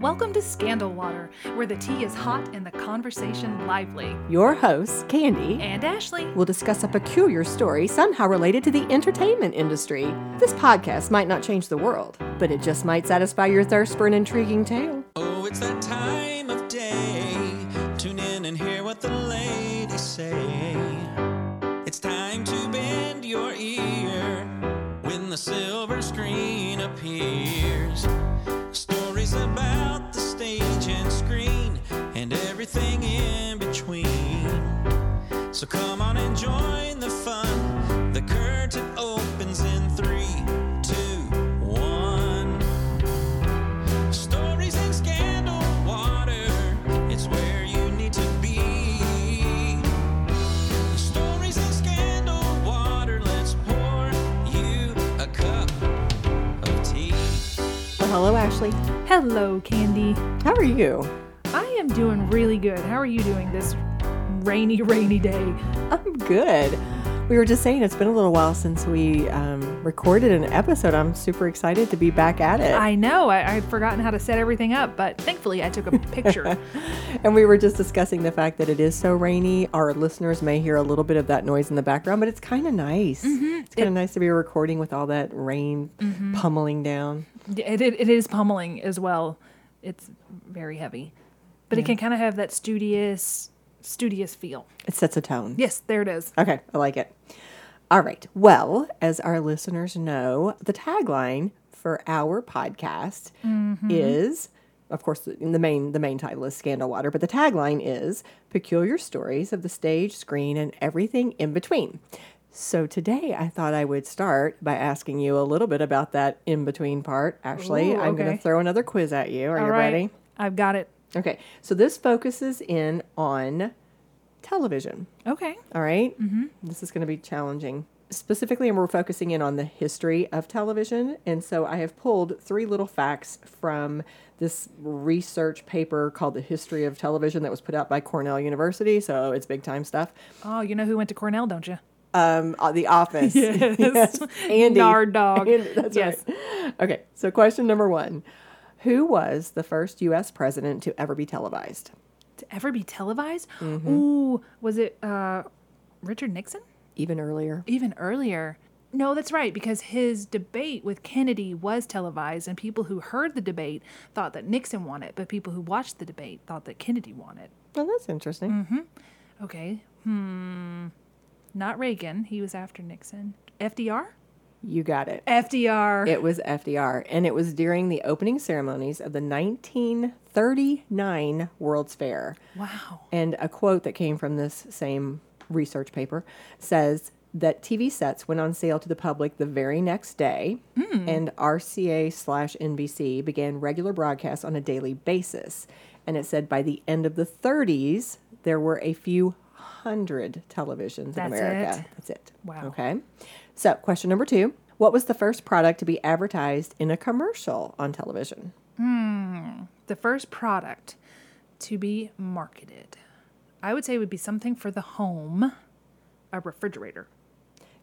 Welcome to Scandal Water, where the tea is hot and the conversation lively. Your hosts, Candy, And Ashley. will discuss a peculiar story somehow related to the entertainment industry. This podcast might not change the world, but it just might satisfy your thirst for an intriguing tale. Oh, it's that time So come on and join the fun. The curtain opens in three, two, one. Stories and scandal water, it's where you need to be. Stories and scandal water, let's pour you a cup of tea. Well, hello, Ashley. Hello, Candy. How are you? I am doing really good. How are you doing this rainy, rainy day? I'm good. We were just saying it's been a little while since we um, recorded an episode. I'm super excited to be back at it. I know, I, I'd forgotten how to set everything up, but thankfully I took a picture. and we were just discussing the fact that it is so rainy. Our listeners may hear a little bit of that noise in the background, but it's kind of nice. It's kind of nice to be recording with all that rain pummeling down. it, it, it is pummeling as well. It's very heavy, but it can kind of have that studious, studious feel. It sets a tone. Yes, there it is. Okay, I like it. All right. Well, as our listeners know, the tagline for our podcast mm-hmm. is, of course, the the main the main title is Scandal Water, but the tagline is peculiar stories of the stage, screen, and everything in between. So today, I thought I would start by asking you a little bit about that in between part. Ashley, Ooh, I'm going to throw another quiz at you. Are All you right, ready? I've got it. Okay. So this focuses in on television. Okay. All right? This is going to be challenging. Specifically, and we're focusing in on the history of television. And so I have pulled three little facts from this research paper called The History of Television that was put out by Cornell University. So it's big time stuff. Oh, you know who went to Cornell, don't you? Um, uh, the Office. Yes. Andy. Nard dog. Andy, Yes. right. Okay. So question number one Who was the first U.S. president to ever be televised? To ever be televised? Mm-hmm. Ooh, was it uh, Richard Nixon? Even earlier. Even earlier. No, that's right, because his debate with Kennedy was televised, and people who heard the debate thought that Nixon won it, but people who watched the debate thought that Kennedy won it. Oh, that's interesting. Mm-hmm. Okay. Hmm. Not Reagan. He was after Nixon. FDR? You got it. FDR. It was FDR, and it was during the opening ceremonies of the 1939 World's Fair. wow. And a quote that came from this same research paper says that TV sets went on sale to the public the very next day, hmm. and RCA slash NBC began regular broadcasts on a daily basis. And it said by the end of the 30s, there were a few hundred televisions That's in America. it? That's it. Wow. Okay. So, question number two What was the first product to be advertised in a commercial on television? The first product to be marketed. I would say it would be something for the home, a refrigerator.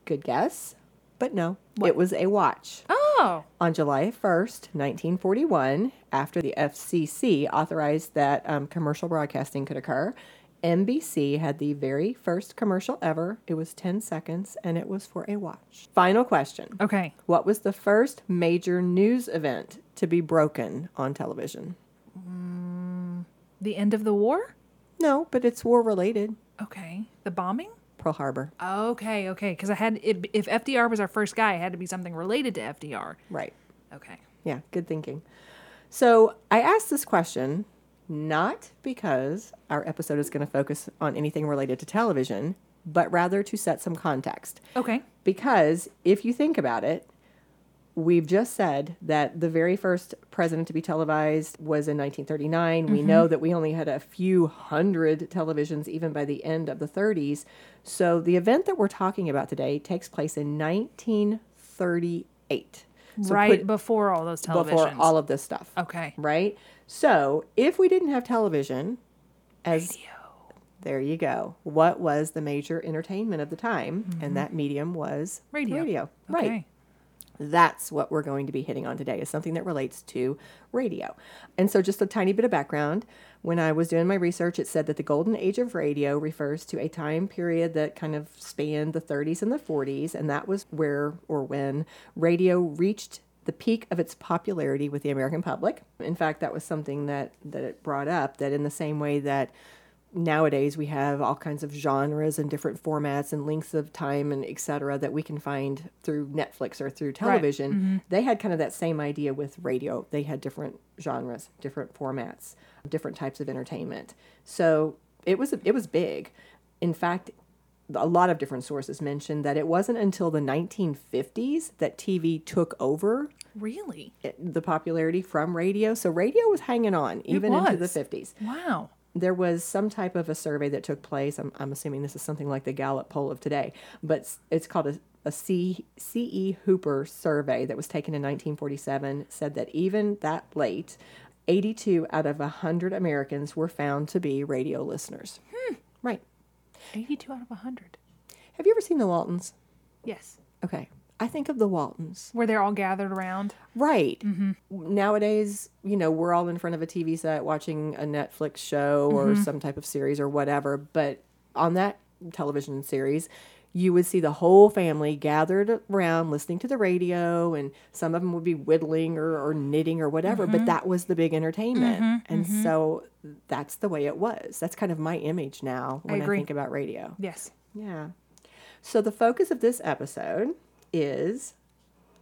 Good guess, but no, it was a watch. Oh, On July 1st, 1941, after the FCC authorized that um, commercial broadcasting could occur, NBC had the very first commercial ever. It was 10 seconds and it was for a watch. Final question okay. What was the first major news event to be broken on television? Mm, the end of the war? No, but it's war related. Okay. The bombing? Pearl Harbor. Okay, okay. Because I had, it, if FDR was our first guy, it had to be something related to FDR. Right. Okay. Yeah, good thinking. So I asked this question not because our episode is going to focus on anything related to television, but rather to set some context. Okay. Because if you think about it, we've just said that the very first president to be televised was in 1939. We mm-hmm. know that we only had a few hundred televisions even by the end of the 30s. So the event that we're talking about today takes place in 1938. So right put- before all those televisions. before all of this stuff. Okay. Right? So, if we didn't have television as Radio. there you go. What was the major entertainment of the time? And mm-hmm. that medium was Radio. Radio. Okay. Right. That's what we're going to be hitting on today is something that relates to radio. And so just a tiny bit of background. When I was doing my research, it said that the golden age of radio refers to a time period that kind of spanned the 30s and the 40s, and that was where or when radio reached the peak of its popularity with the American public. In fact, that was something that that it brought up that in the same way that nowadays we have all kinds of genres and different formats and lengths of time and et cetera that we can find through Netflix or through television. Mm-hmm. They had kind of that same idea with radio. They had different genres, different formats, different types of entertainment. So it was it was big. In fact, a lot of different sources mentioned that it wasn't until the 1950s that TV took over Really? the popularity from radio. So radio was hanging on even into the 50s Wow. there was some type of a survey that took place. I'm, I'm assuming this is something like the Gallup poll of today, but it's, it's called a, a C, C.E. Hooper survey that was taken in 1947. Said that even that late, 82 out of 100 Americans were found to be radio listeners. Right. 82 out of 100. Have you ever seen the Waltons? Yes. Okay. I think of the Waltons. Where they're all gathered around. Right. Mm-hmm. Nowadays, you know, we're all in front of a TV set watching a Netflix show or some type of series or whatever. But on that television series, you would see the whole family gathered around listening to the radio, and some of them would be whittling or, or knitting or whatever. But mm-hmm. that was the big entertainment. Mm-hmm, and mm-hmm. so that's the way it was. That's kind of my image now when I, agree. think about radio. Yes. Yeah. So the focus of this episode is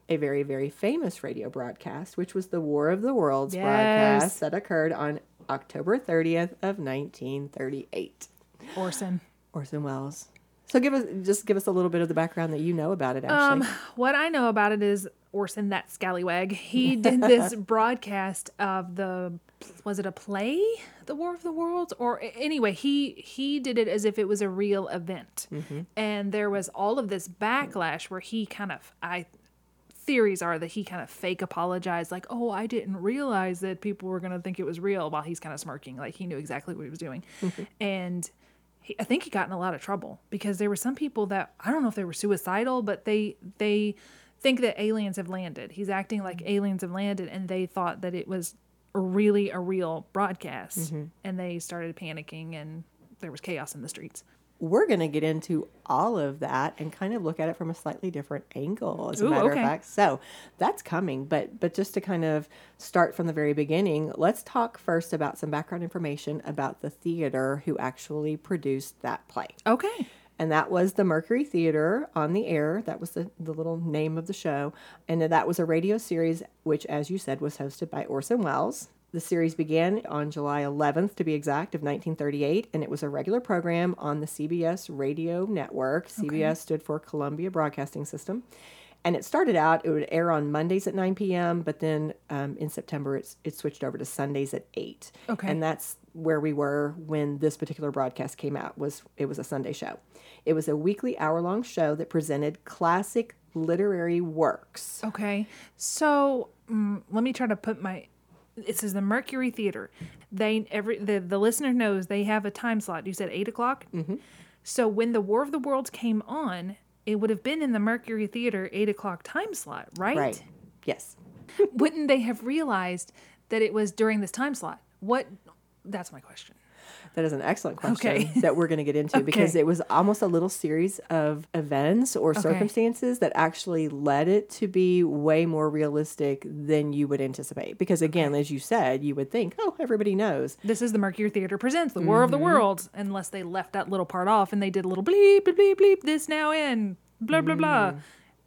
a very, very famous radio broadcast, which was the War of the Worlds Yes. broadcast that occurred on October 30th of 1938. Orson. Orson Welles. So give us just give us a little bit of the background that you know about it actually. Um, what I know about it is Orson, that scallywag. He did this broadcast of the was it a play, The War of the Worlds, or anyway, he he did it as if it was a real event, and there was all of this backlash where he kind of I theories are that he kind of fake apologized, like, "Oh, I didn't realize that people were gonna think it was real," while he's kind of smirking, like he knew exactly what he was doing, and. He, I think he got in a lot of trouble because there were some people that I don't know if they were suicidal, but they they think that aliens have landed. He's acting like mm-hmm. aliens have landed, and they thought that it was really a real broadcast, mm-hmm. and they started panicking, and there was chaos in the streets. We're going to get into all of that and kind of look at it from a slightly different angle as a Ooh, matter okay. of fact. So, that's coming, but but just to kind of start from the very beginning, let's talk first about some background information about the theater who actually produced that play. Okay. and that was the Mercury Theater on the air. That was the, the little name of the show. And that was a radio series, which, as you said, was hosted by Orson Welles. The series began on July 11th, to be exact, of 1938, and it was a regular program on the CBS radio network. CBS stood for Columbia Broadcasting System. And it started out, it would air on Mondays at 9 p.m., but then um, in September it's, it switched over to Sundays at 8. Okay. And that's where we were when this particular broadcast came out was it was a Sunday show. It was a weekly hour-long show that presented classic literary works. Okay. So mm, let me try to put my. It is the Mercury Theater. They every the the listener knows they have a time slot. You said eight o'clock. Mm-hmm. So when the War of the Worlds came on, it would have been in the Mercury Theater eight o'clock time slot, right? Right. Yes. Wouldn't they have realized that it was during this time slot? What? That's my question. That is an excellent question Okay. that we're going to get into because it was almost a little series of events or circumstances that actually led it to be way more realistic than you would anticipate. Because again, as you said, you would think, oh, everybody knows. This is the Mercury Theater presents the War of the mm-hmm. Worlds, unless they left that little part off and they did a little bleep bleep bleep bleep. This now in blah blah blah. Mm.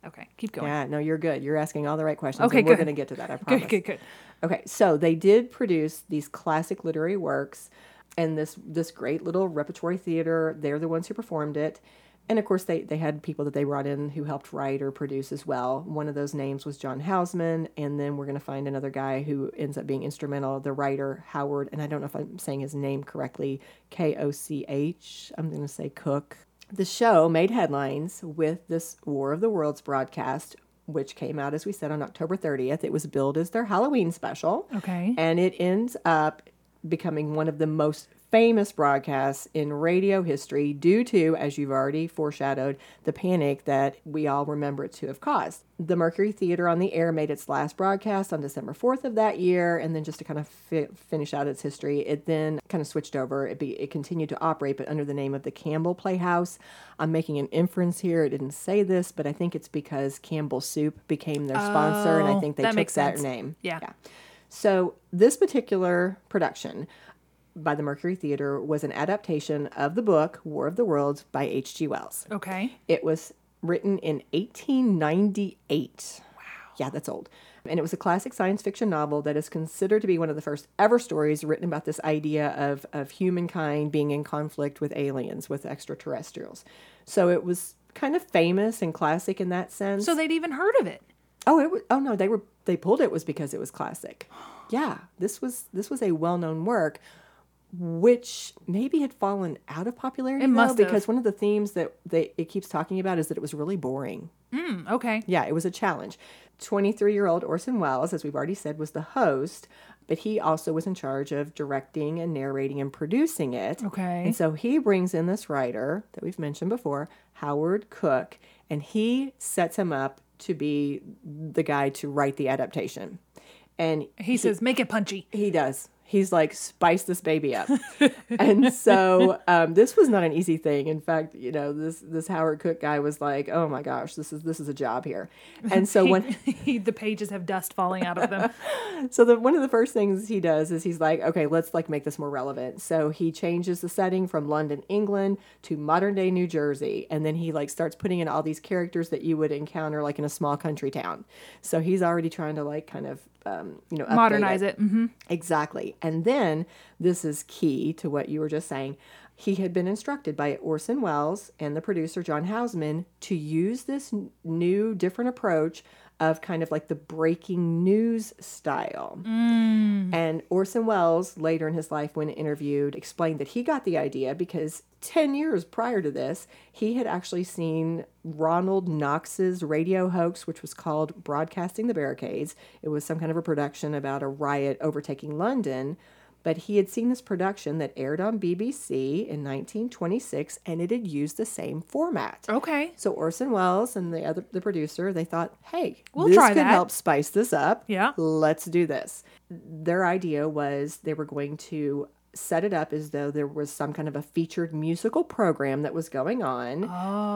Okay, keep going. Yeah, no, you're good. You're asking all the right questions. Okay, and we're going to get to that, I promise. Good, good, good. Okay, so they did produce these classic literary works and this this great little repertory theater. They're the ones who performed it. And of course they, they had people that they brought in who helped write or produce as well. One of those names was John Houseman, and then we're gonna find another guy who ends up being instrumental, the writer Howard, and I don't know if I'm saying his name correctly, K O C H. I'm gonna say Cook. The show made headlines with this War of the Worlds broadcast, which came out, as we said, on October 30th. It was billed as their Halloween special. Okay. And it ends up becoming one of the most famous broadcasts in radio history due to, as you've already foreshadowed, the panic that we all remember it to have caused. The Mercury Theater on the Air made its last broadcast on December 4th of that year, and then just to kind of fi- finish out its history, it then kind of switched over. It, be, it continued to operate, but under the name of the Campbell Playhouse. I'm making an inference here. It didn't say this, but I think it's because Campbell Soup became their sponsor, and I Oh, think they that took that sense. name. Yeah. So this particular production by the Mercury Theater was an adaptation of the book War of the Worlds by H.G. Wells. Okay. It was written in 1898. Wow. Yeah, that's old. And it was a classic science fiction novel that is considered to be one of the first ever stories written about this idea of, of humankind being in conflict with aliens, with extraterrestrials. So it was kind of famous and classic in that sense. So they'd even heard of it. Oh, it was, oh no, they were they pulled it was because it was classic. Yeah, this was this was a well-known work which maybe had fallen out of popularity It though, must because one of the themes that they it keeps talking about is that it was really boring. Mm, okay. Yeah, it was a challenge. 23-year-old Orson Welles, as we've already said, was the host, but he also was in charge of directing and narrating and producing it. Okay. And so he brings in this writer that we've mentioned before, Howard Cook, and he sets him up to be the guy to write the adaptation. And He says, make it punchy. he does. He's like, spice this baby up. and so um, this was not an easy thing. In fact, you know, this this Howard Cook guy was like, oh my gosh, this is this is a job here. And so when the pages have dust falling out of them. so the one of the first things he does is he's like, okay, let's like make this more relevant. So he changes the setting from London, England to modern day New Jersey, and then he like starts putting in all these characters that you would encounter like in a small country town. So he's already trying to like kind of um, you know Modernize it. hmm Exactly. And then this is key to what you were just saying. He had been instructed by Orson Welles and the producer John Houseman to use this new, different approach of kind of like the breaking news style. Mm. And Orson Welles, later in his life, when interviewed, explained that he got the idea because 10 years prior to this, he had actually seen Ronald Knox's radio hoax, which was called Broadcasting the Barricades. It was some kind of a production about a riot overtaking London. But he had seen this production that aired on BBC in 1926 and it had used the same format. Okay. So Orson Welles and the other the producer, they thought, "Hey, We'll try this try could that." help spice this up. Yeah. let's do this." Their idea was they were going to set it up as though there was some kind of a featured musical program that was going on.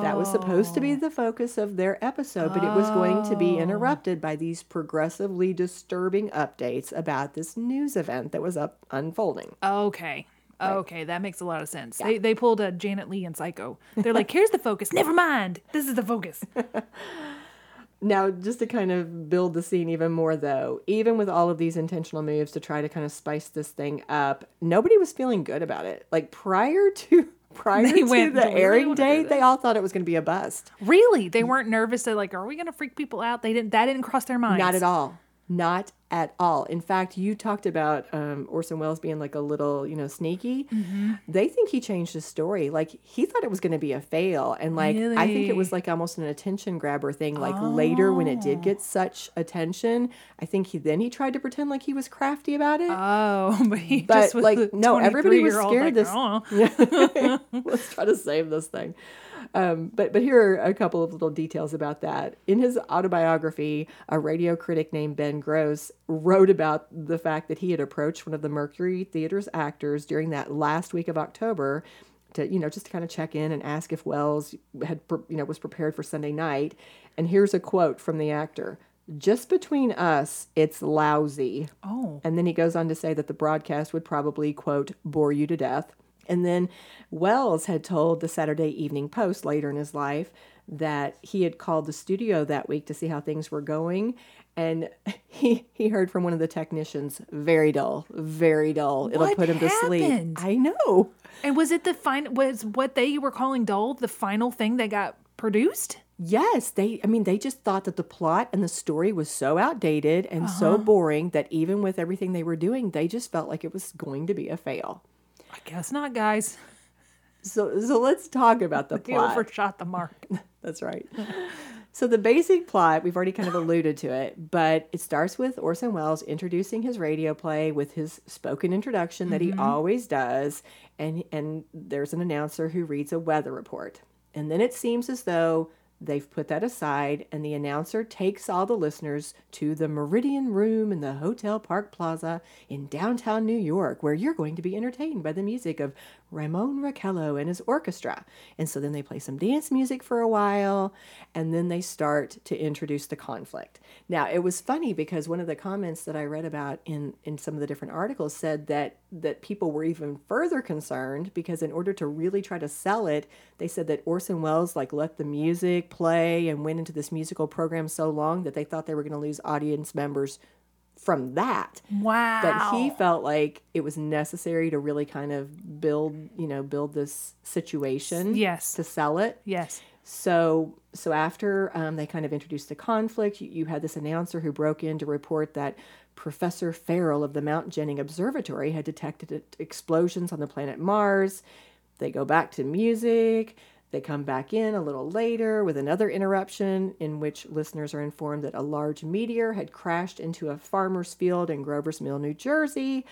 That was supposed to be oh. the focus of their episode, but it was going to be oh. interrupted by these progressively disturbing updates about this news event that was up unfolding. Okay. Okay, that makes a lot of sense. They, they pulled a Janet Leigh in Psycho. They're like, here's the focus. Never mind. This is the focus. Now, just to kind of build the scene even more, though, even with all of these intentional moves to try to kind of spice this thing up, nobody was feeling good about it. Like prior to prior They to went, the "Do really airing date, they all thought it was going to be a bust. Really? They weren't nervous They're like, are we gonna freak people out? They didn't that didn't cross their minds. Not at all. Not at all. In fact, you talked about um, Orson Welles being like a little, you know, sneaky. Mm-hmm. They think he changed his story. Like he thought it was going to be a fail, and like I think it was like almost an attention grabber thing. Like later, when it did Oh. get such attention, I think he then he tried to pretend like he was crafty about it. Oh, but he But, just was like, no, everybody was 23-year-old, scared like, this- "Oh." Let's try to save this thing. Um, but but here are a couple of little details about that. In his autobiography, a radio critic named Ben Gross wrote about the fact that he had approached one of the Mercury Theater's actors during that last week of October to you know just to kind of check in and ask if Welles had you know was prepared for Sunday night. And here's a quote from the actor. Just between us, it's lousy. Oh. And then he goes on to say that the broadcast would probably, quote, bore you to death. And then Welles had told the Saturday Evening Post later in his life that he had called the studio that week to see how things were going. And he, he heard from one of the technicians, very dull, very dull. It'll What put him to sleep. I know. And was it the fine was what they were calling dull the final thing that got produced? Yes, they I mean they just thought that the plot and the story was so outdated and so uh-huh. boring that even with everything they were doing, they just felt like it was going to be a fail. I guess not, guys. So so let's talk about the They plot. overshot the mark. That's right. So the basic plot, we've already kind of alluded to it, but it starts with Orson Welles introducing his radio play with his spoken introduction that he mm-hmm. always does, and and there's an announcer who reads a weather report. And then it seems as though they've put that aside and the announcer takes all the listeners to the Meridian Room in the Hotel Park Plaza in downtown New York where you're going to be entertained by the music of Ramon Raquello and his orchestra. And so then they play some dance music for a while and then they start to introduce the conflict. Now, it was funny because one of the comments that I read about in in some of the different articles said that that people were even further concerned because in order to really try to sell it, they said that Orson Welles like let the music play and went into this musical program so long that they thought they were going to lose audience members from that Wow. but he felt like it was necessary to really kind of build you know build this situation Yes. to sell it Yes. so so after um, they kind of introduced the conflict you, you had this announcer who broke in to report that professor farrell of the mount jennings observatory had detected explosions on the planet mars they go back to music they come back in a little later with another interruption in which listeners are informed that a large meteor had crashed into a farmer's field in Grover's Mill, New Jersey.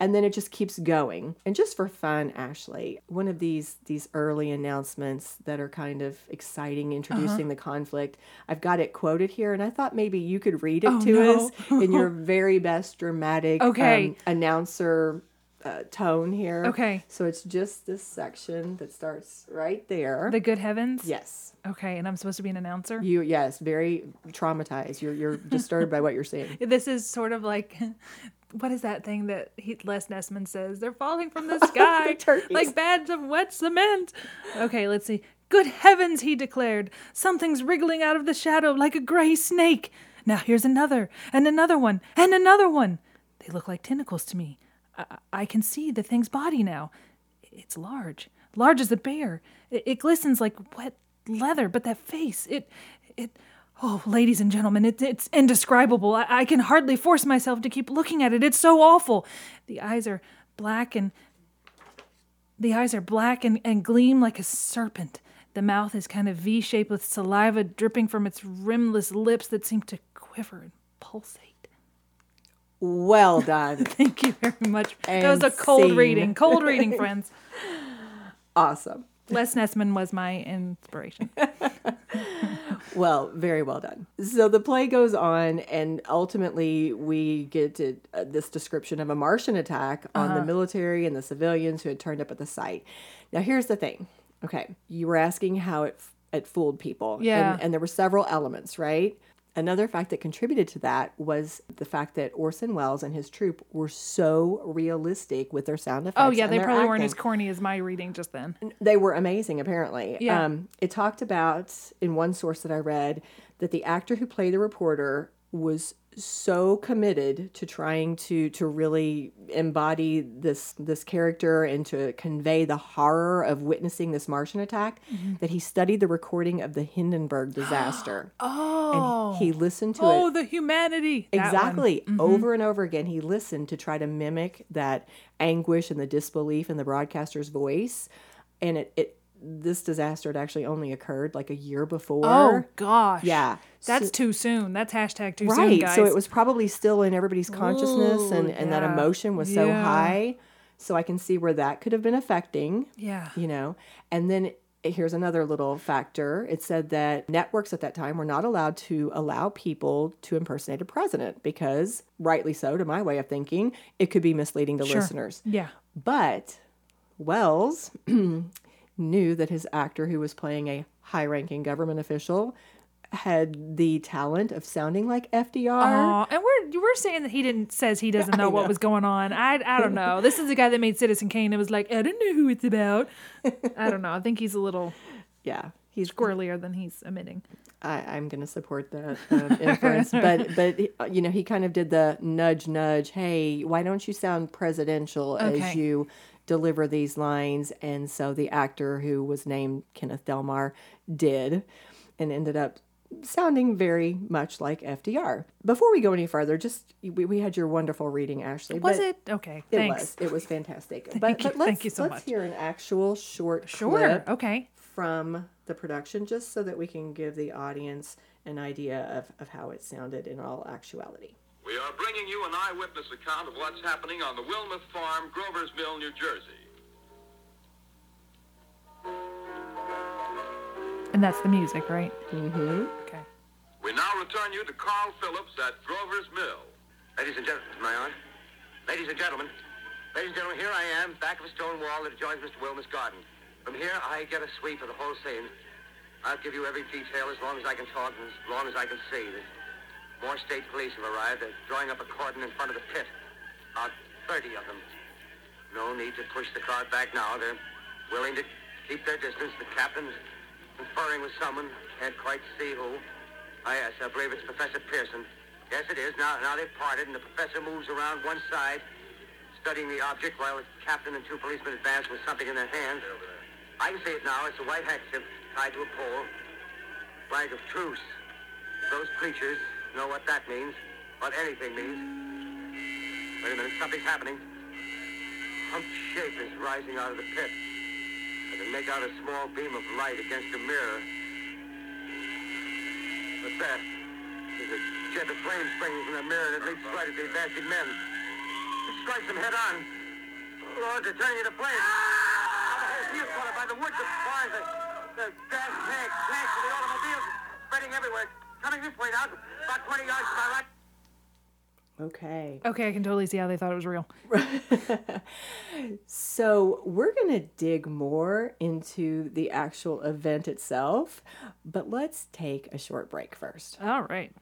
And then it just keeps going. And just for fun, Ashley, one of these these early announcements that are kind of exciting, introducing the conflict. I've got it quoted here, and I thought maybe you could read it Oh, to no. us in your very best dramatic Okay. um, announcer uh, tone here. Okay. So it's just this section that starts right there. The good heavens. yes. Okay, and I'm supposed to be an announcer. You yes, very traumatized. You're you're disturbed by what you're seeing. This is sort of like, what is that thing that he, Les Nessman says? They're falling from the sky turkeys. like bags of wet cement. Okay, let's see. Good heavens, he declared. Something's wriggling out of the shadow like a gray snake. Now here's another, and another one, and another one. They look like tentacles to me. I, can see the thing's body now. It's large, large as a bear. It, it glistens like wet leather, but that face, it, it, oh, ladies and gentlemen, it, it's indescribable. I, I can hardly force myself to keep looking at it. It's so awful. The eyes are black and, the eyes are black and, and gleam like a serpent. The mouth is kind of V shaped with saliva dripping from its rimless lips that seem to quiver and pulsate. Well done. Thank you very much. that was a cold reading. Cold reading, friends. awesome. Les Nessman was my inspiration. Well, very well done. So the play goes on, and ultimately we get to uh, this description of a Martian attack on Uh-huh. the military and the civilians who had turned up at the site. Now, here's the thing. Okay, you were asking how it it fooled people. Yeah. and, and there were several elements, right? Another fact that contributed to that was the fact that Orson Welles and his troupe were so realistic with their sound effects. Oh yeah, they probably weren't as corny as my reading just then. They were amazing, apparently. Yeah. Um, it talked about, in one source that I read, that the actor who played the reporter was so committed to trying to to really embody this this character and to convey the horror of witnessing this Martian attack Mm-hmm. that he studied the recording of the Hindenburg disaster. Oh, and he listened to oh, it the humanity. One. Mm-hmm. Exactly. Over and over again, he listened to try to mimic that anguish and the disbelief in the broadcaster's voice. And it, it this disaster had actually only occurred like a year before. Oh gosh. Yeah. That's So- too soon. That's hashtag too soon, right. guys. So it was probably still in everybody's consciousness, and, Ooh, and that yeah. emotion was so Yeah. high. So I can see where that could have been affecting Yeah. you know and then here's another little factor it said that networks at that time were not allowed to allow people to impersonate a president because rightly so to my way of thinking it could be misleading to Sure. listeners Yeah. but welles knew that his actor who was playing a high-ranking government official had the talent of sounding like fdr and we're we're saying that he didn't says he doesn't know what was going on. I I don't know. This is the guy that made Citizen Kane. It was like I don't know who it's about. I don't know. I think he's a little yeah he's squirrelier than he's admitting. I, I'm going to support that um, inference, but but you know he kind of did the nudge nudge. Hey, why don't you sound presidential as you deliver these lines? And so the actor who was named Kenneth Delmar did, and ended up sounding very much like FDR. Before we go any further, just we, we had your wonderful reading, Ashley. Was it okay? It Thanks. was. It was fantastic. Thank but, you- but let's, thank you so let's much. hear an actual short Sure. clip Okay. from the production just so that we can give the audience an idea of, of how it sounded in all actuality. We are bringing you an eyewitness account of what's happening on the Wilmuth Farm, Grover's Mill, New Jersey. And that's the music, right? Mm-hmm. Okay. We now return you to Carl Phillips at Grover's Mill. Ladies and gentlemen, my honor. Ladies and gentlemen. Ladies and gentlemen, here I am, back of a stone wall that adjoins Mr. Wilmer's garden. From here, I get a sweep of the whole scene. I'll give you every detail as long as I can talk and as long as I can see. More state police have arrived. They're drawing up a cordon in front of the pit. About 30 of them. No need to push the crowd back now. They're willing to keep their distance. The captain's conferring with someone. Can't quite see who. Ah, yes, I believe it's Professor Pearson. Yes, it is. Now, now they've parted, and the professor moves around one side, studying the object, while the captain and two policemen advance with something in their hands. I can see it now. It's a white handkerchief tied to a pole. Flag of truce. Those creatures know what that means, what anything means. Wait a minute, something's happening. Humped shape is rising out of the pit. I can make out a small beam of light against a mirror. What's that is a jet of flame springing from the mirror and it leaps right at the advancing men. It strikes them head on. Lord, they're turning into flames. Ah! Field corner by the woods, the barns, the, the gas tanks, tanks of the automobiles spreading everywhere. Coming this way now, about 20 yards to my right. Okay. Okay, I can totally see how they thought it was real. So we're going to dig more into the actual event itself, but let's take a short break first. All right.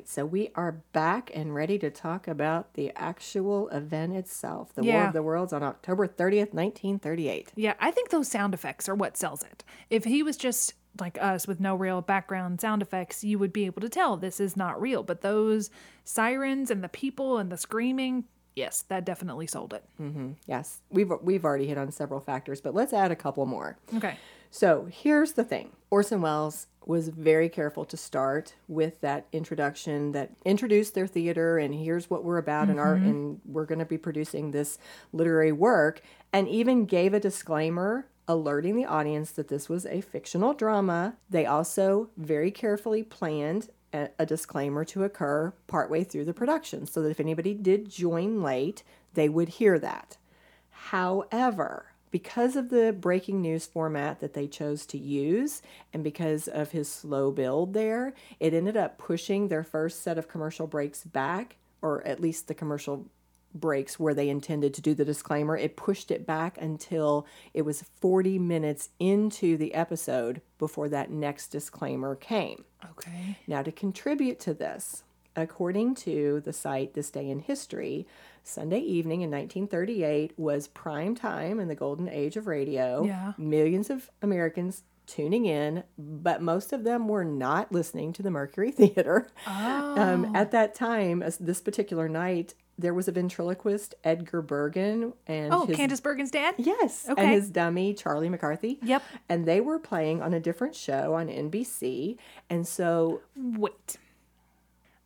Right, so we are back and ready to talk about the actual event itself, the War of the Worlds on October 30th, 1938. Yeah, I think those sound effects are what sells it. If he was just like us with no real background sound effects, you would be able to tell this is not real. But those sirens and the people and the screaming, yes, that definitely sold it. Mm-hmm, yes, we've we've already hit on several factors, but let's add a couple more. Okay. So here's the thing Orson Welles was very careful to start with that introduction that introduced their theater and here's what we're about and our mm-hmm. and we're going to be producing this literary work and even gave a disclaimer alerting the audience that this was a fictional drama. They also very carefully planned a, a disclaimer to occur partway through the production so that if anybody did join late, they would hear that. However, because of the breaking news format that they chose to use and because of his slow build there, it ended up pushing their first set of commercial breaks back, or at least the commercial breaks where they intended to do the disclaimer. It pushed it back until it was 40 minutes into the episode before that next disclaimer came. Okay. Now, to contribute to this, according to the site This Day in History, Sunday evening in 1938 was prime time in the golden age of radio. Yeah. Millions of Americans tuning in, but most of them were not listening to the Mercury Theater. Um, at that time, as this particular night, there was a ventriloquist, Edgar Bergen, and Oh, his Candice Bergen's dad? Yes. Okay. And his dummy, Charlie McCarthy. Yep. And they were playing on a different show on NBC. And so, Wait.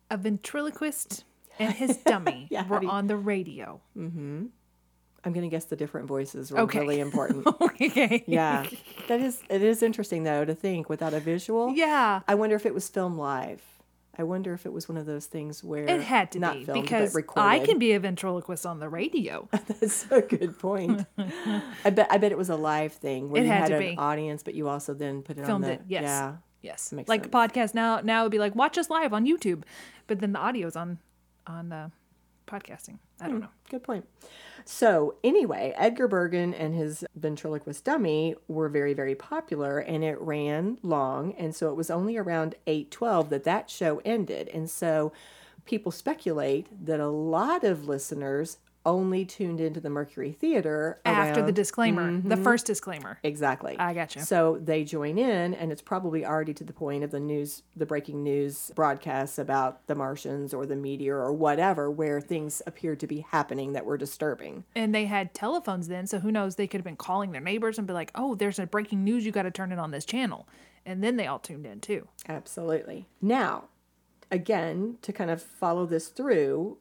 A ventriloquist and his dummy Yeah, were you- on the radio. Mm-hmm. I'm going to guess the different voices were Okay. really important. okay. yeah. That is, it is interesting, though, to think without a visual. Yeah. I wonder if it was filmed live. I wonder if it was one of those things where It had to not be filmed, because. I can be a ventriloquist on the radio. That's a good point. I bet. I bet it was a live thing where It you had had, to an be. audience, but you also then put it Filmed on the it, yes. Yeah. Yes. Like sense. podcast now now would be like watch us live on YouTube, but then the audio's on on uh, podcasting. I Hmm. don't know. Good point. So, anyway, Edgar Bergen and his ventriloquist dummy were very, very popular and it ran long. And so it was only around 812 that that show ended. And so people speculate that a lot of listeners only tuned into the Mercury Theater After the disclaimer, the mm-hmm. first disclaimer. Exactly. I got you. So they join in, and it's probably already to the point of the news, the breaking news broadcasts about the Martians or the meteor or whatever, where things appeared to be happening that were disturbing. And they had telephones then, so who knows? They could have been calling their neighbors and be like, "Oh, there's a breaking news. You got to turn it on this channel." And then they all tuned in too. Absolutely. Now, again, to kind of follow this through,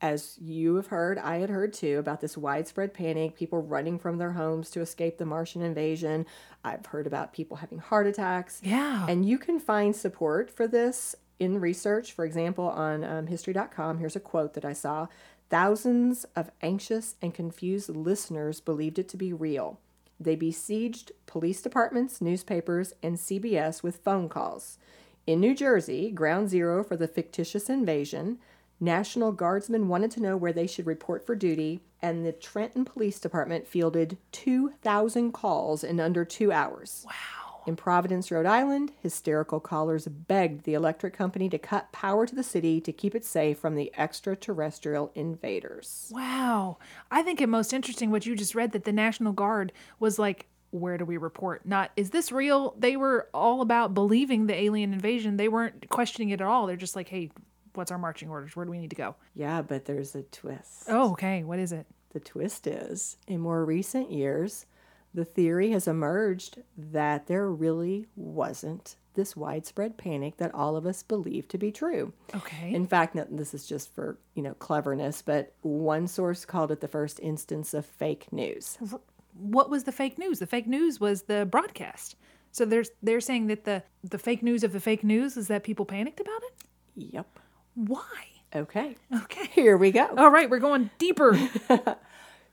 as you have heard, I had heard too about this widespread panic, people running from their homes to escape the Martian invasion. I've heard about people having heart attacks. Yeah. And you can find support for this in research. For example, on um, history.com, here's a quote that I saw Thousands of anxious and confused listeners believed it to be real. They besieged police departments, newspapers, and CBS with phone calls. In New Jersey, ground zero for the fictitious invasion, National Guardsmen wanted to know where they should report for duty, and the Trenton Police Department fielded 2,000 calls in under two hours. Wow. In Providence, Rhode Island, hysterical callers begged the electric company to cut power to the city to keep it safe from the extraterrestrial invaders. Wow. I think it most interesting what you just read that the National Guard was like, where do we report? Not, is this real? They were all about believing the alien invasion. They weren't questioning it at all. They're just like, hey, what's our marching orders? Where do we need to go? Yeah, but there's a twist. Oh, okay. What is it? The twist is, in more recent years, the theory has emerged that there really wasn't this widespread panic that all of us believe to be true. Okay. In fact, this is just for, you know, cleverness, but one source called it the first instance of fake news. what was the fake news? The fake news was the broadcast. So there's they're saying that the the fake news of the fake news is that people panicked about it. Yep. Why? Okay. Okay. Here we go. All right, we're going deeper.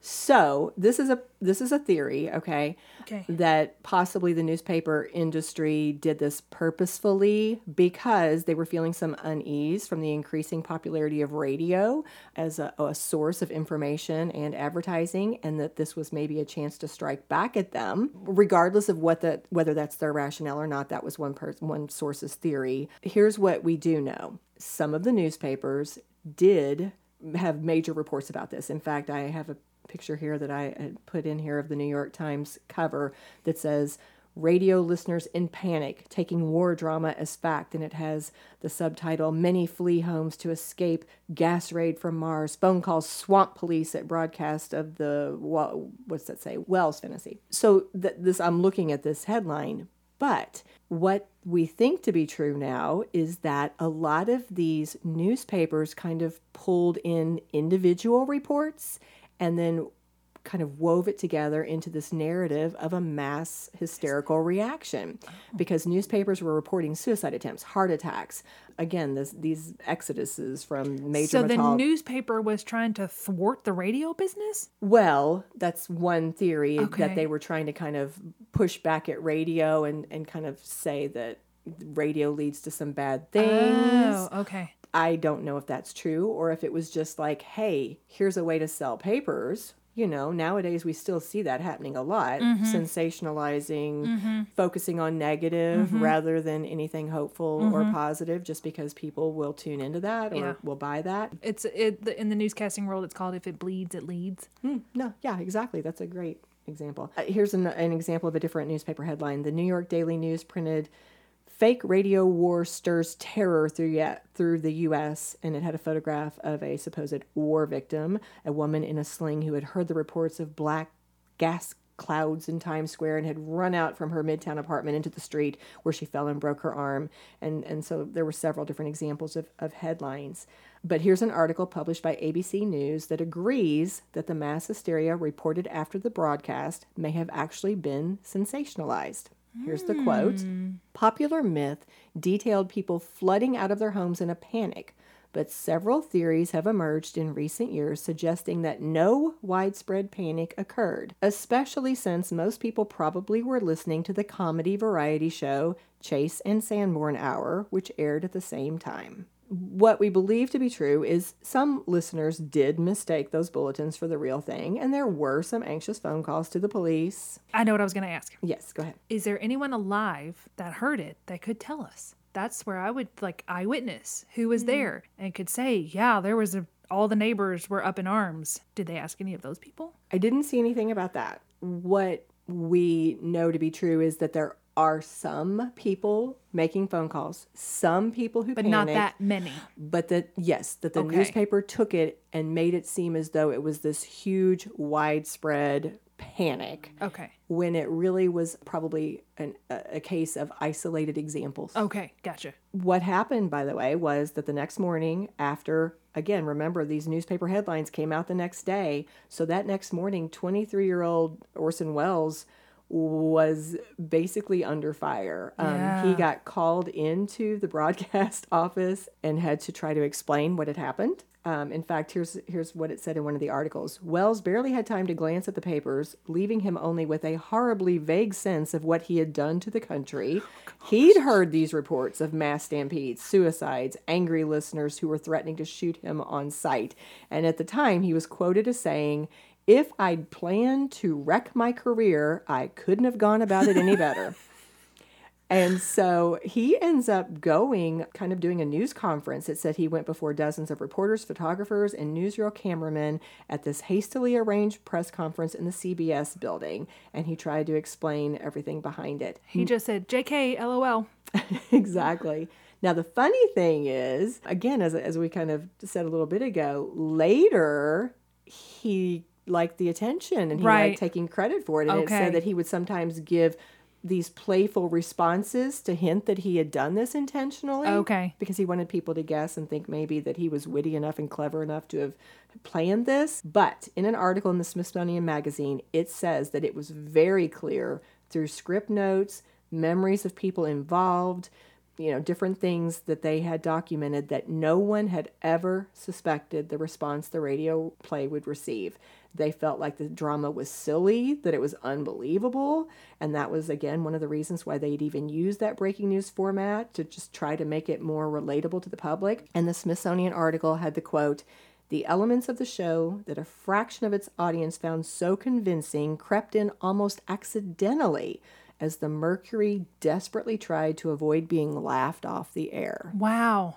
So this is a this is a theory, okay? Okay. That possibly the newspaper industry did this purposefully because they were feeling some unease from the increasing popularity of radio as a, a source of information and advertising, and that this was maybe a chance to strike back at them, regardless of what the whether that's their rationale or not. That was one person one source's theory. Here's what we do know: some of the newspapers did have major reports about this. In fact, I have a picture here that I had put in here of the New York Times cover that says radio listeners in panic taking war drama as fact. And it has the subtitle many flee homes to escape gas raid from mars. Phone calls swamp police at broadcast of the what's that say? Wells fantasy so th- this i'm looking at this headline but what we think to be true now is that a lot of these newspapers kind of pulled in individual reports and then kind of wove it together into this narrative of a mass hysterical reaction because newspapers were reporting suicide attempts, heart attacks. Again, this, these exoduses from major so the newspaper was trying to thwart the radio business? Well, that's one theory Okay. that they were trying to kind of push back at radio and, and kind of say that radio leads to some bad things. Oh, okay. I don't know if that's true or if it was just like, hey, here's a way to sell papers. You know, nowadays we still see that happening a lot, mm-hmm. sensationalizing, mm-hmm. focusing on negative mm-hmm. rather than anything hopeful or positive, just because people will tune into that or Yeah. will buy that. It's it in the newscasting world. It's called "If it bleeds, it leads." Hmm, no, yeah, exactly. That's a great example. Uh, here's an, an example of a different newspaper headline. The New York Daily News printed fake radio war stirs terror through yet through the US and it had a photograph of a supposed war victim, a woman in a sling who had heard the reports of black gas clouds in Times Square and had run out from her midtown apartment into the street where she fell and broke her arm. And and so there were several different examples of, of headlines. But here's an article published by ABC News that agrees that the mass hysteria reported after the broadcast may have actually been sensationalized. Here's the quote hmm. Popular myth detailed people flooding out of their homes in a panic, but several theories have emerged in recent years suggesting that no widespread panic occurred, especially since most people probably were listening to the comedy variety show Chase and Sanborn Hour, which aired at the same time. What we believe to be true is some listeners did mistake those bulletins for the real thing, and there were some anxious phone calls to the police. I know what I was going to ask. Yes, go ahead. Is there anyone alive that heard it that could tell us? That's where I would like eyewitness who was hmm. there and could say, yeah, there was a, all the neighbors were up in arms. Did they ask any of those people? I didn't see anything about that. What we know to be true is that there are some people making phone calls, some people who But panicked, not that many. but that yes, that the Okay. newspaper took it and made it seem as though it was this huge, widespread panic Okay. when it really was probably an, a, a case of isolated examples. Okay. Gotcha. What happened, by the way, was that the next morning, after, again, remember these newspaper headlines came out the next day. So that next morning, 23 year old Orson Welles was basically under fire. Um, He got called into the broadcast office and had to try to explain what had happened. Um, in fact, here's here's what it said in one of the articles. Welles barely had time to glance at the papers, leaving him only with a horribly vague sense of what he had done to the country. He'd heard these reports of mass stampedes, suicides, angry listeners who were threatening to shoot him on sight. And at the time, he was quoted as saying, "If I'd planned to wreck my career, I couldn't have gone about it any better." And so he ends up going, kind of doing a news conference. It said he went before dozens of reporters, photographers, and newsreel cameramen at this hastily arranged press conference in the CBS building. And he tried to explain everything behind it. He just said, "JK, LOL." exactly. Now, the funny thing is, again, as, as we kind of said a little bit ago, later he liked the attention and he Right. liked taking credit for it. And it said that he would sometimes give these playful responses to hint that he had done this intentionally. Okay. Because he wanted people to guess and think maybe that he was witty enough and clever enough to have planned this. But in an article in the Smithsonian Magazine, it says that it was very clear through script notes, memories of people involved, you know, different things that they had documented that no one had ever suspected the response the radio play would receive. They felt like the drama was silly, that it was unbelievable, and that was again one of the reasons why they'd even used that breaking news format to just try to make it more relatable to the public. And the Smithsonian article had the quote, the elements of the show that a fraction of its audience found so convincing crept in almost accidentally as the Mercury desperately tried to avoid being laughed off the air. Wow.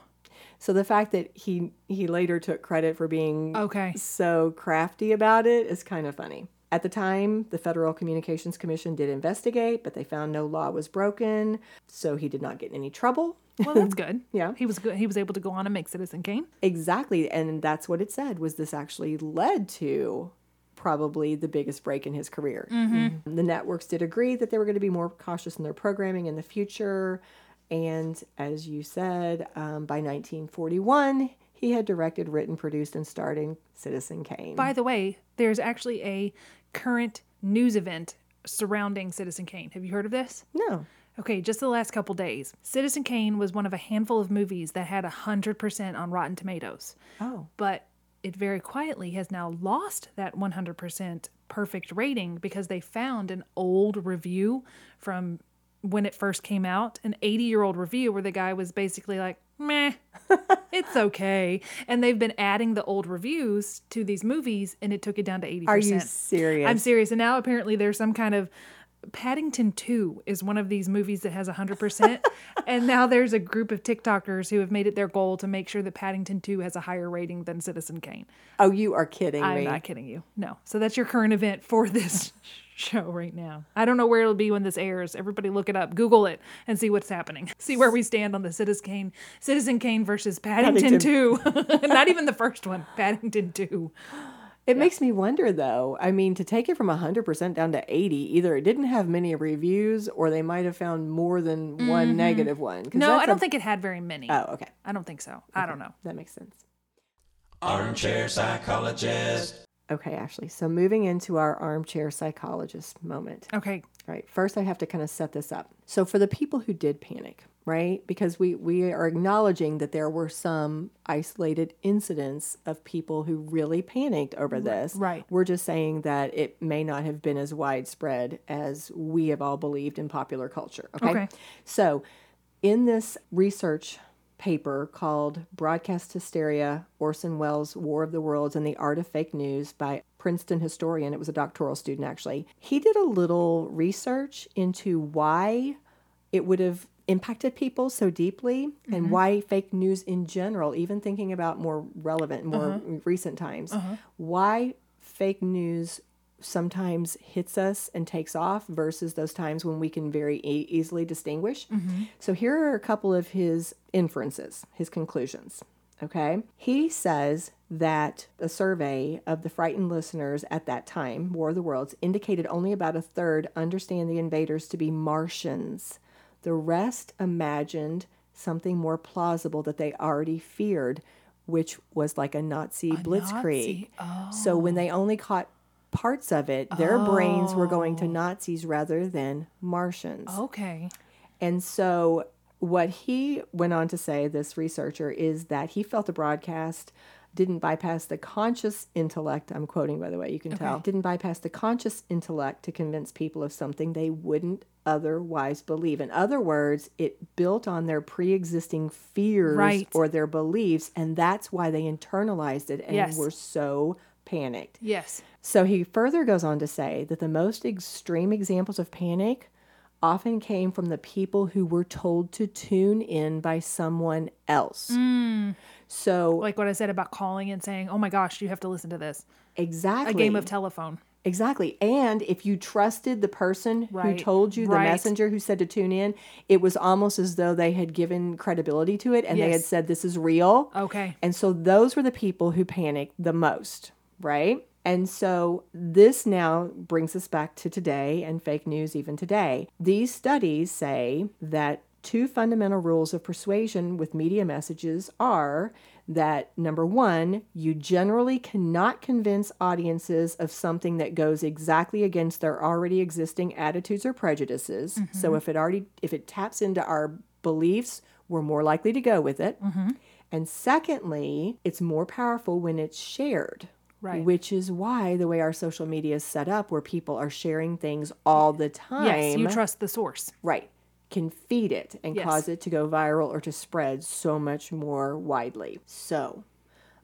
So the fact that he he later took credit for being Okay. so crafty about it is kind of funny. At the time, the Federal Communications Commission did investigate, but they found no law was broken, so he did not get in any trouble. Well, that's good. Yeah. He was good. He was able to go on and make Citizen Kane. Exactly, and that's what it said was this actually led to probably the biggest break in his career. Mm-hmm. The networks did agree that they were going to be more cautious in their programming in the future, and as you said, um, by 1941 he had directed, written, produced, and starred in Citizen Kane. By the way, there's actually a current news event surrounding Citizen Kane. Have you heard of this? no, Okay, just the last couple days. Citizen Kane was one of a handful of movies that had 100% on Rotten Tomatoes. oh, But it very quietly has now lost that 100% perfect rating because they found an old review from when it first came out, an 80 year old review where the guy was basically like, meh, it's okay. And they've been adding the old reviews to these movies and it took it down to 80%. Are you serious? I'm serious. And now apparently there's some kind of Paddington 2 is one of these movies that has 100%. and now there's a group of TikTokers who have made it their goal to make sure that Paddington 2 has a higher rating than Citizen Kane. oh, you are kidding I'm me. not kidding you. No. So that's your current event for this show right now. I don't know where it'll be when this airs. Everybody look it up, Google it, and see what's happening. See where we stand on the Citizen Kane, Citizen Kane versus Paddington, 2. not even the first one, Paddington 2. It makes me wonder though. I mean, to take it from 100% down to 80, either it didn't have many reviews or they might have found more than one negative one. 'cause Mm-hmm. No, I don't a- think it had very many. Oh, okay. I don't think so. I don't know. That makes sense. Armchair psychologist. Okay, Ashley. So moving into our armchair psychologist moment. Okay. All right. First, I have to kind of set this up. So for the people who did panic, right? Because we we are acknowledging that there were some isolated incidents of people who really panicked over this. right. We're just saying that it may not have been as widespread as we have all believed in popular culture. Okay. Okay. So in this research paper called Broadcast Hysteria Orson Welles' War of the Worlds and the Art of Fake News by Princeton historian, it was a doctoral student actually, he did a little research into why it would have impacted people so deeply and mm-hmm. why fake news in general, even thinking about more relevant, more uh-huh. recent times, uh-huh. why fake news sometimes hits us and takes off versus those times when we can very e- easily distinguish. Mm-hmm. So here are a couple of his inferences, his conclusions. Okay. He says that a survey of the frightened listeners at that time, War of the Worlds, indicated only about a third understand the invaders to be Martians. The rest imagined something more plausible that they already feared, which was like a Nazi blitzkrieg. So when oh. they only caught parts of it, their brains were going to oh. Nazis rather than Martians. Okay. And so, what he went on to say, this researcher, is that he felt the broadcast didn't bypass the conscious intellect. I'm quoting, by the way, you can tell. Didn't bypass the conscious intellect to convince people of something they wouldn't otherwise believe. In other words, it built on their pre existing fears Right. or their beliefs, and that's why they internalized it and Yes. were so panicked. Yes. So he further goes on to say that the most extreme examples of panic often came from the people who were told to tune in by someone else. Mm. So Like what I said about calling and saying, "Oh my gosh, you have to listen to this." exactly A game of telephone. exactly. And if you trusted the person Right, who told you, the right. messenger who said to tune in, it was almost as though they had given credibility to it and they had said this is real. Okay. And so those were the people who panicked the most, right? And so this now brings us back to today and fake news even today. These studies say that two fundamental rules of persuasion with media messages are that number one, you generally cannot convince audiences of something that goes exactly against their already existing attitudes or prejudices. So mm-hmm. if it already if it taps into our beliefs, we're more likely to go with it. Mm-hmm. And secondly, it's more powerful when it's shared. Right. Which is why the way our social media is set up, where people are sharing things all the time, Yes, you trust the source. right, can feed it and Yes. cause it to go viral or to spread so much more widely. So,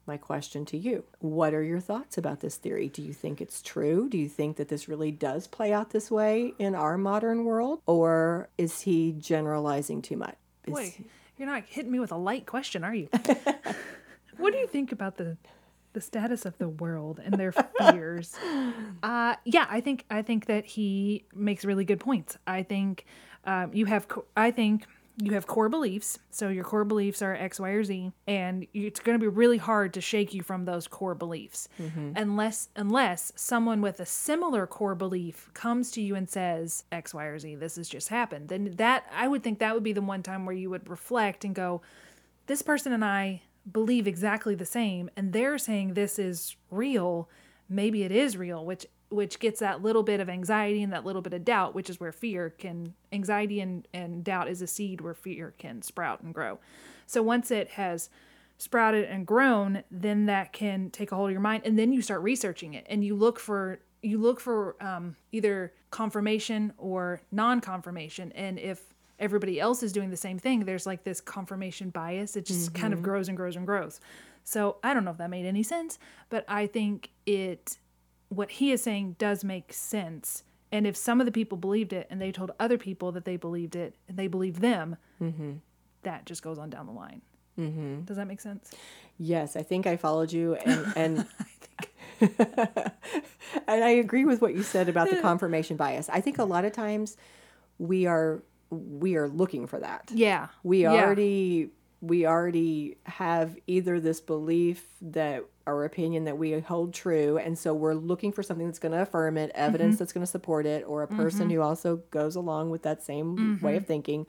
my question to you What are your thoughts about this theory? Do you think it's true? Do you think that this really does play out this way in our modern world? Or is he generalizing too much? Is Boy, you're not hitting me with a light question, are you? what do you think about the the status of the world and their fears? uh, yeah, I think I think that he makes really good points. I think um, you have co- I think you have core beliefs. So your core beliefs are X, Y, or Z, and it's going to be really hard to shake you from those core beliefs, unless unless someone with a similar core belief comes to you and says X, Y, or Z. This has just happened. Then that I would think that would be the one time where you would reflect and go, this person and I believe exactly the same and they're saying this is real, maybe it is real, which which gets that little bit of anxiety and that little bit of doubt, which is where fear can anxiety and, and doubt is a seed where fear can sprout and grow. So once it has sprouted and grown, then that can take a hold of your mind and then you start researching it and you look for you look for um, either confirmation or non-confirmation and if everybody else is doing the same thing there's like this confirmation bias it just kind of grows and grows and grows. So i don't know if that made any sense but i think it what he is saying does make sense. And if some of the people believed it and they told other people that they believed it and they believed them that just goes on down the line. Mm-hmm. does that make sense? Yes, I think I followed you, and and and I agree with what you said about the confirmation bias. I think a lot of times we are we are looking for that. yeah We Yeah. already we already have either this belief that our opinion that we hold true, and so we're looking for something that's going to affirm it, evidence Mm-hmm. that's going to support it, or a person who also goes along with that same way Mm-hmm. of thinking,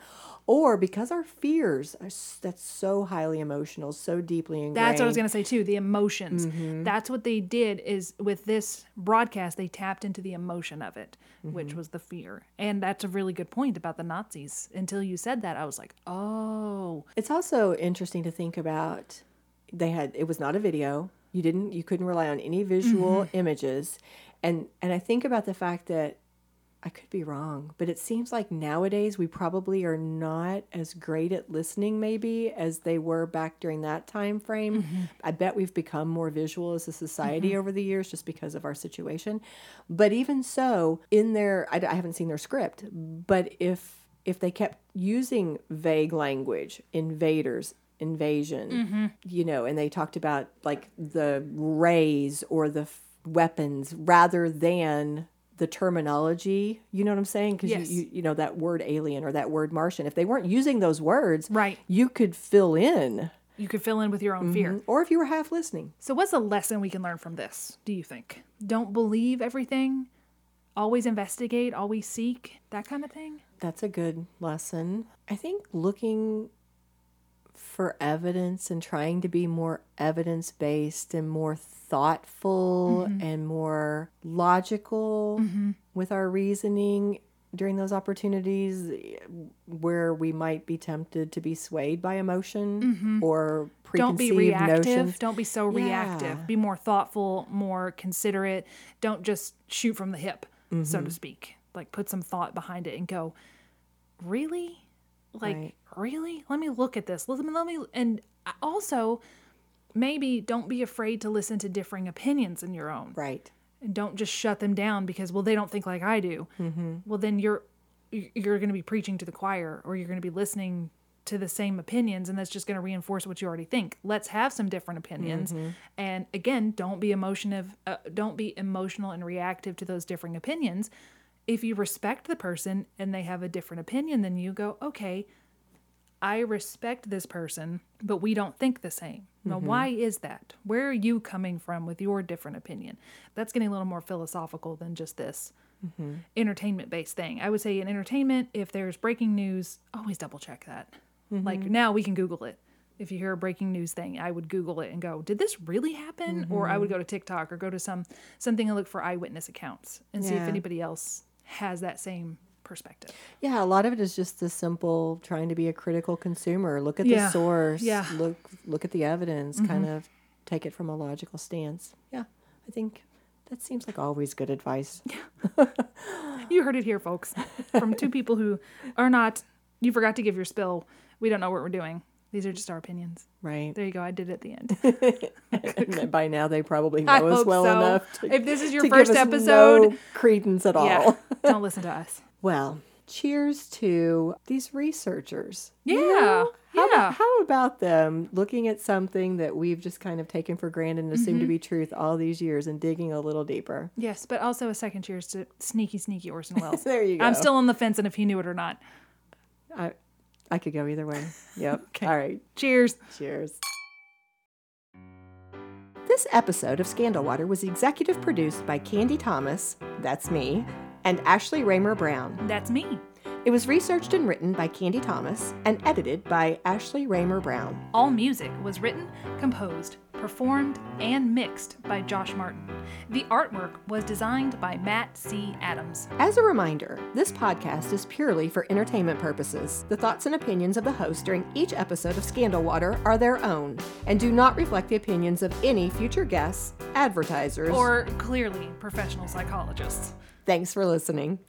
or because our fears are that's so highly emotional, so deeply ingrained. That's what I was gonna say too. The emotions. Mm-hmm. That's what they did is with this broadcast, they tapped into the emotion of it, which Mm-hmm. was the fear. And that's a really good point about the Nazis. Until you said that, I was like, oh, It's also interesting to think about. They had it was not a video. You didn't you couldn't rely on any visual Mm-hmm. images, and and I think about the fact that I could be wrong, but it seems like nowadays we probably are not as great at listening maybe as they were back during that time frame. Mm-hmm. I bet we've become more visual as a society over the years just because of our situation. But even so, in their I, I haven't seen their script, but if if they kept using vague language, invaders, invasion, mm-hmm. you know, and they talked about like the rays or the f- weapons rather than the terminology, you know what I'm saying? Because Yes. you, you you know that word alien or that word Martian. If they weren't using those words, Right. you could fill in you could fill in with your own mm-hmm. fear. Or if you were half listening. So, what's a lesson we can learn from this, do you think? Don't believe everything, always investigate, always seek, that kind of thing? That's a good lesson. I think looking for evidence and trying to be more evidence based and more thoughtful mm-hmm. and more logical mm-hmm. with our reasoning during those opportunities where we might be tempted to be swayed by emotion mm-hmm. or Don't be reactive. notions. Don't be so Yeah. reactive. Be more thoughtful, more considerate. Don't just shoot from the hip, so Mm-hmm. to speak. Like, put some thought behind it and go, really? Like, Right. really? Let me look at this. Let me, let me, and also, maybe don't be afraid to listen to differing opinions in your own. Right. and don't just shut them down because well they don't think like I do. Well then you're you're going to be preaching to the choir or you're going to be listening to the same opinions and that's just going to reinforce what you already think. Let's have some different opinions. And again, don't be emotive uh, don't be emotional and reactive to those differing opinions. If you respect the person and they have a different opinion than you go, "Okay, I respect this person, but we don't think the same. Now, mm-hmm. why is that? Where are you coming from with your different opinion? That's getting a little more philosophical than just this mm-hmm. entertainment based thing. I would say in entertainment, if there's breaking news, always double check that. Mm-hmm. Like now we can Google it. If you hear a breaking news thing, I would Google it and go, "Did this really happen?" Or I would go to TikTok or go to some something and look for eyewitness accounts and see if anybody else has that same perspective. Yeah, a lot of it is just the simple trying to be a critical consumer. Look at Yeah, the source. yeah. Mm-hmm. Look look at the evidence. Kind of take it from a logical stance. Yeah, I think that seems like always good advice. Yeah. You heard it here, folks, from two people who are not. You forgot to give your spill. We don't know what we're doing. These are just our opinions. Right. There you go. I did it at the end. By now they probably know I us well so. enough. To, If this is your first episode- no credence at all. Yeah. don't listen to us. Well, cheers to these researchers. Yeah. How, yeah. how about them looking at something that we've just kind of taken for granted and assumed Mm-hmm. to be truth all these years and digging a little deeper? yes, but also a second cheers to sneaky, sneaky Orson Welles. There you go. I'm still on the fence, and if he knew it or not. I, I could go either way. Yep. All right. Cheers. Cheers. This episode of Scandal Water was executive produced by Candy Thomas, that's me, and Ashley Raymer Brown. That's me. It was researched and written by Candy Thomas and edited by Ashley Raymer Brown. All music was written, composed, performed, and mixed by Josh Martin. The artwork was designed by Matt C. Adams. As a reminder, this podcast is purely for entertainment purposes. The thoughts and opinions of the host during each episode of Scandal Water are their own and do not reflect the opinions of any future guests, advertisers, Or clearly professional psychologists. Thanks for listening.